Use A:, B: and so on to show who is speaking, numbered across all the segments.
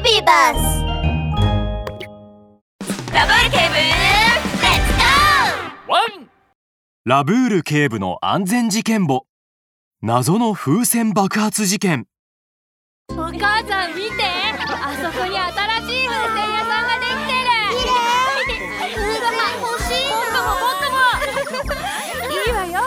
A: ビバスラブール警部レッツゴー
B: ワンラブール警部の安全事件簿。謎の風船爆発事件。
C: お母さん見て。あそこに新しい風船屋さんができてる。
A: 綺麗風船欲しい。
C: 僕も僕もい。い。わよ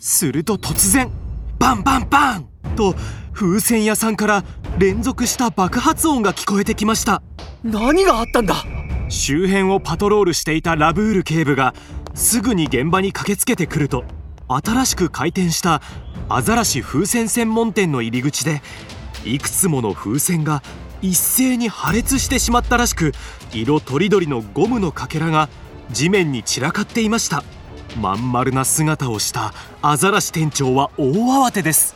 B: すると突然バンバンバンと風船屋さんから連続した爆発音が聞こえてきました。
D: 何があったんだ？
B: 周辺をパトロールしていたラブール警部がすぐに現場に駆けつけてくると新しく開店したアザラシ風船専門店の入り口でいくつもの風船が一斉に破裂してしまったらしく色とりどりのゴムのかけらが地面に散らかっていました。まん丸な姿をしたアザラシ店長は大慌てです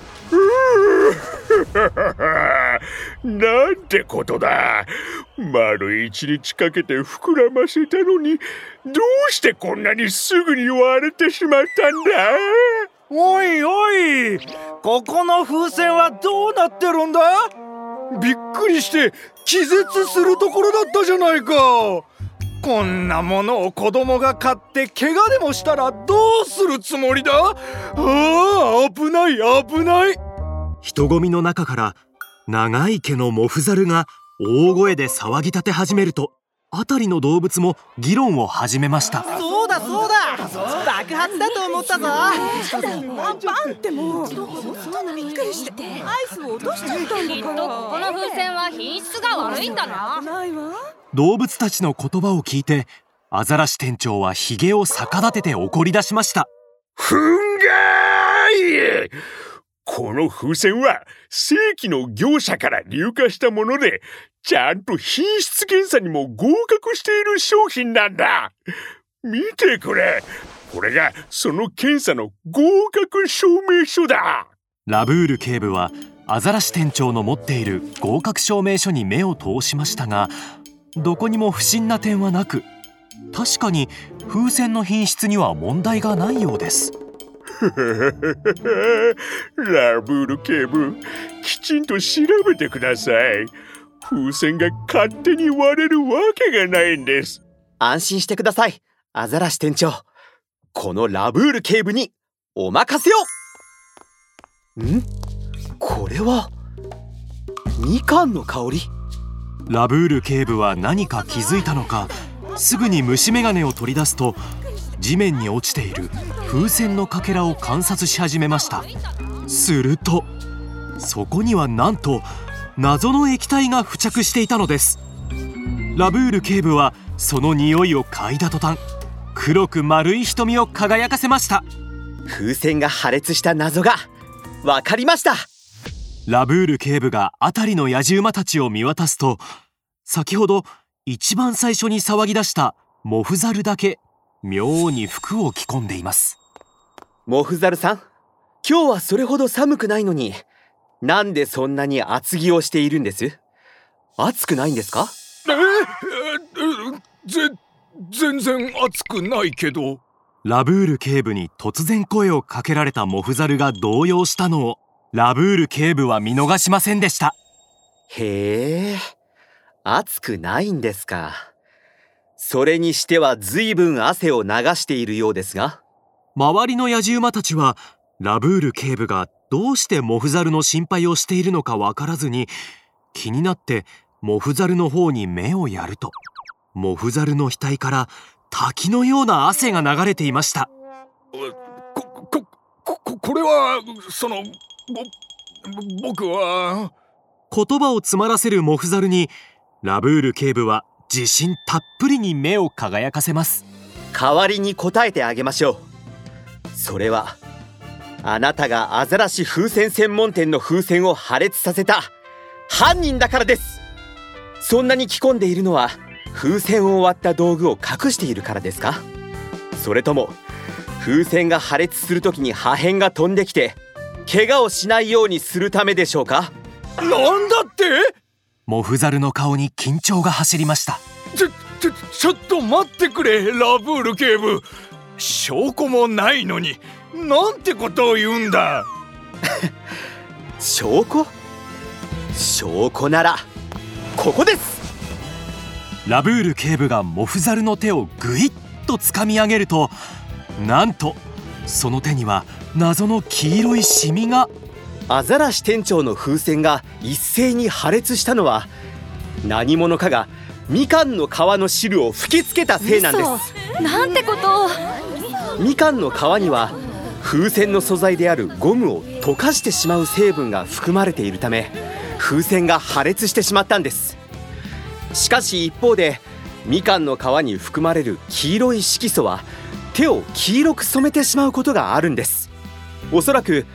E: なんてことだ。丸一日かけて膨らませたのにどうしてこんなにすぐに割れてしまったんだ。
F: おいおいここの風船はどうなってるんだ？びっくりして気絶するところだったじゃないか。こんなものを子供が買って怪我でもしたらどうするつもりだ？ああ危ない危ない。
B: 人混みの中から長い毛のモフザルが大声で騒ぎ立て始めると辺りの動物も議論を始めました。
D: そうだそうだ。爆発だと思ったぞ。
G: バンってもう。びっくりして。アイスを落としちゃったん
C: きっと
G: だから
C: この風船は品質が悪いんだな。
G: ないわ
B: 動物たちの言葉を聞いてアザラシ店長はヒゲを逆立てて怒り出しました。
E: ふんがーいこの風船は正規の業者から入荷したものでちゃんと品質検査にも合格している商品なんだ。見てくれ。これがその検査の合格証明書だ。
B: ラブール警部はアザラシ店長の持っている合格証明書に目を通しましたがどこにも不審な点はなく確かに風船の品質には問題がないようです。
E: ラブール警部きちんと調べてください。風船が勝手に割れるわけがないんです。
D: 安心してください。アザラシ店長。このラブール警部にお任せを。ん？これはみかんの香り？
B: ラブール警部は何か気づいたのかすぐに虫眼鏡を取り出すと地面に落ちている風船のかけらを観察し始めました。するとそこにはなんと謎の液体が付着していたのです。ラブール警部はその匂いを嗅いだ途端黒く丸い瞳を輝かせました。
D: 風船が破裂した謎がわかりました。
B: ラブール警部が辺りの野じ馬たちを見渡すと先ほど一番最初に騒ぎ出したモフザルだけ妙に服を着込んでいます。
D: モフザルさん今日はそれほど寒くないのになんでそんなに厚着をしているんです？暑くないんですか？
F: ええぜ全然熱くないけど。
B: ラブール警部に突然声をかけられたモフザルが動揺したのをラブール警部は見逃しませんでした。
D: へえ暑くないんですかそれにしては随分汗を流しているようですが。
B: 周りの野じ馬たちはラブール警部がどうしてモフザルの心配をしているのかわからずに気になってモフザルの方に目をやるとモフザルの額から滝のような汗が流れていました。
F: ここここれはそのぼ僕は。
B: 言葉を詰まらせるモフザルにラブール警部は自信たっぷりに目を輝かせます。
D: 代わりに答えてあげましょう。それはあなたがアザラシ風船専門店の風船を破裂させた。犯人だからです。そんなに着込んでいるのは風船を割った道具を隠しているからですか？それとも風船が破裂するときに破片が飛んできて怪我をしないようにするためでしょうか？
F: なんだって？
B: モフザルの顔に緊張が走りました。
F: ちょちょちょっと待ってくれラブール警部。証拠もないのに。なんてことを言うんだ。
D: 証拠？証拠ならここです。
B: ラブール警部がモフザルの手をぐいっと掴み上げるとなんとその手には謎の黄色いシミが
D: アザラシ店長の風船が一斉に破裂したのは何者かがみかんの皮の汁を吹きつけたせいなんです。
C: なんてこと。を
D: みかんの皮には風船の素材であるゴムを溶かしてしまう成分が含まれているため風船が破裂してしまったんです。しかし一方でみかんの皮に含まれる黄色い色素は手を黄色く染めてしまうことがあるんです。おそらく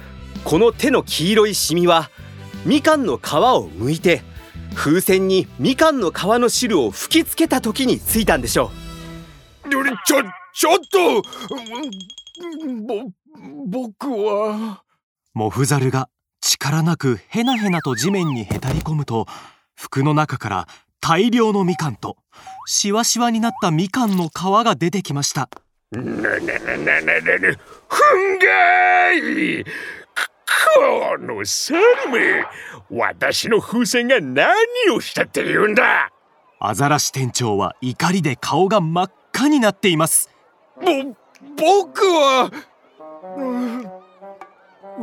D: この手の黄色いシミはみかんの皮を剥いて風船にみかんの皮の汁を吹きつけた時についたんでしょ
F: ちょちょっとぼ僕は。
B: モフザルが力なくヘナヘナと地面にへたり込むと服の中から大量のみかんとしわしわになったみかんの皮が出てきました。
E: なななななななふんがいこのサルめ私の風船が何をしたって言うんだ。
B: アザラシ店長は怒りで顔が真っ赤になっています。
F: ぼ僕は。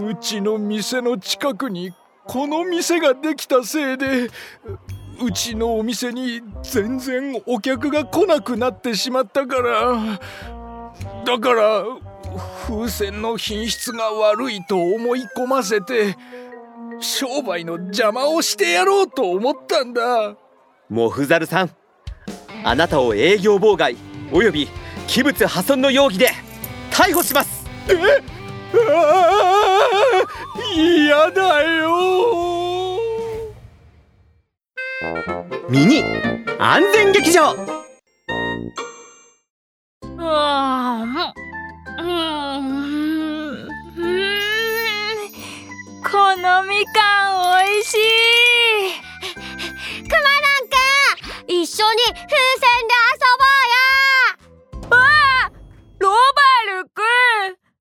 F: うちの店の近くにこの店ができたせいでうちのお店に全然お客が来なくなってしまったから。だから風船の品質が悪いと思い込ませて商売の邪魔をしてやろうと思ったんだ。
D: モフザルさんあなたを営業妨害および器物破損の容疑で逮捕します。
F: え？あ嫌だよ。
D: ミニ安全劇場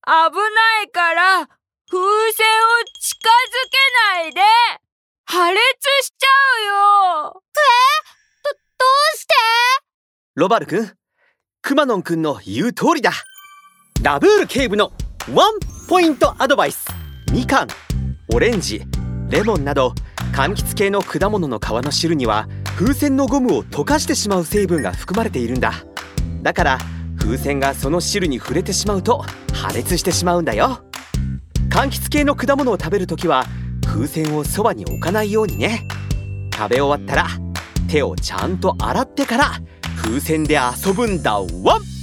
C: ないから風船を近づけないで破裂しちゃうよ。
A: どどうして？
D: ロバルくんくまのんくんの言う通りだ。ラブール警部のワンポイントアドバイス。みかんオレンジレモンなど柑橘系の果物の皮の汁には風船のゴムを溶かしてしまう成分が含まれているんだ。だから風船がその汁に触れてしまうと破裂してしまうんだよ。柑橘系の果物を食べるときは風船をそばに置かないようにね。食べ終わったら手をちゃんと洗ってから風船で遊ぶんだワン。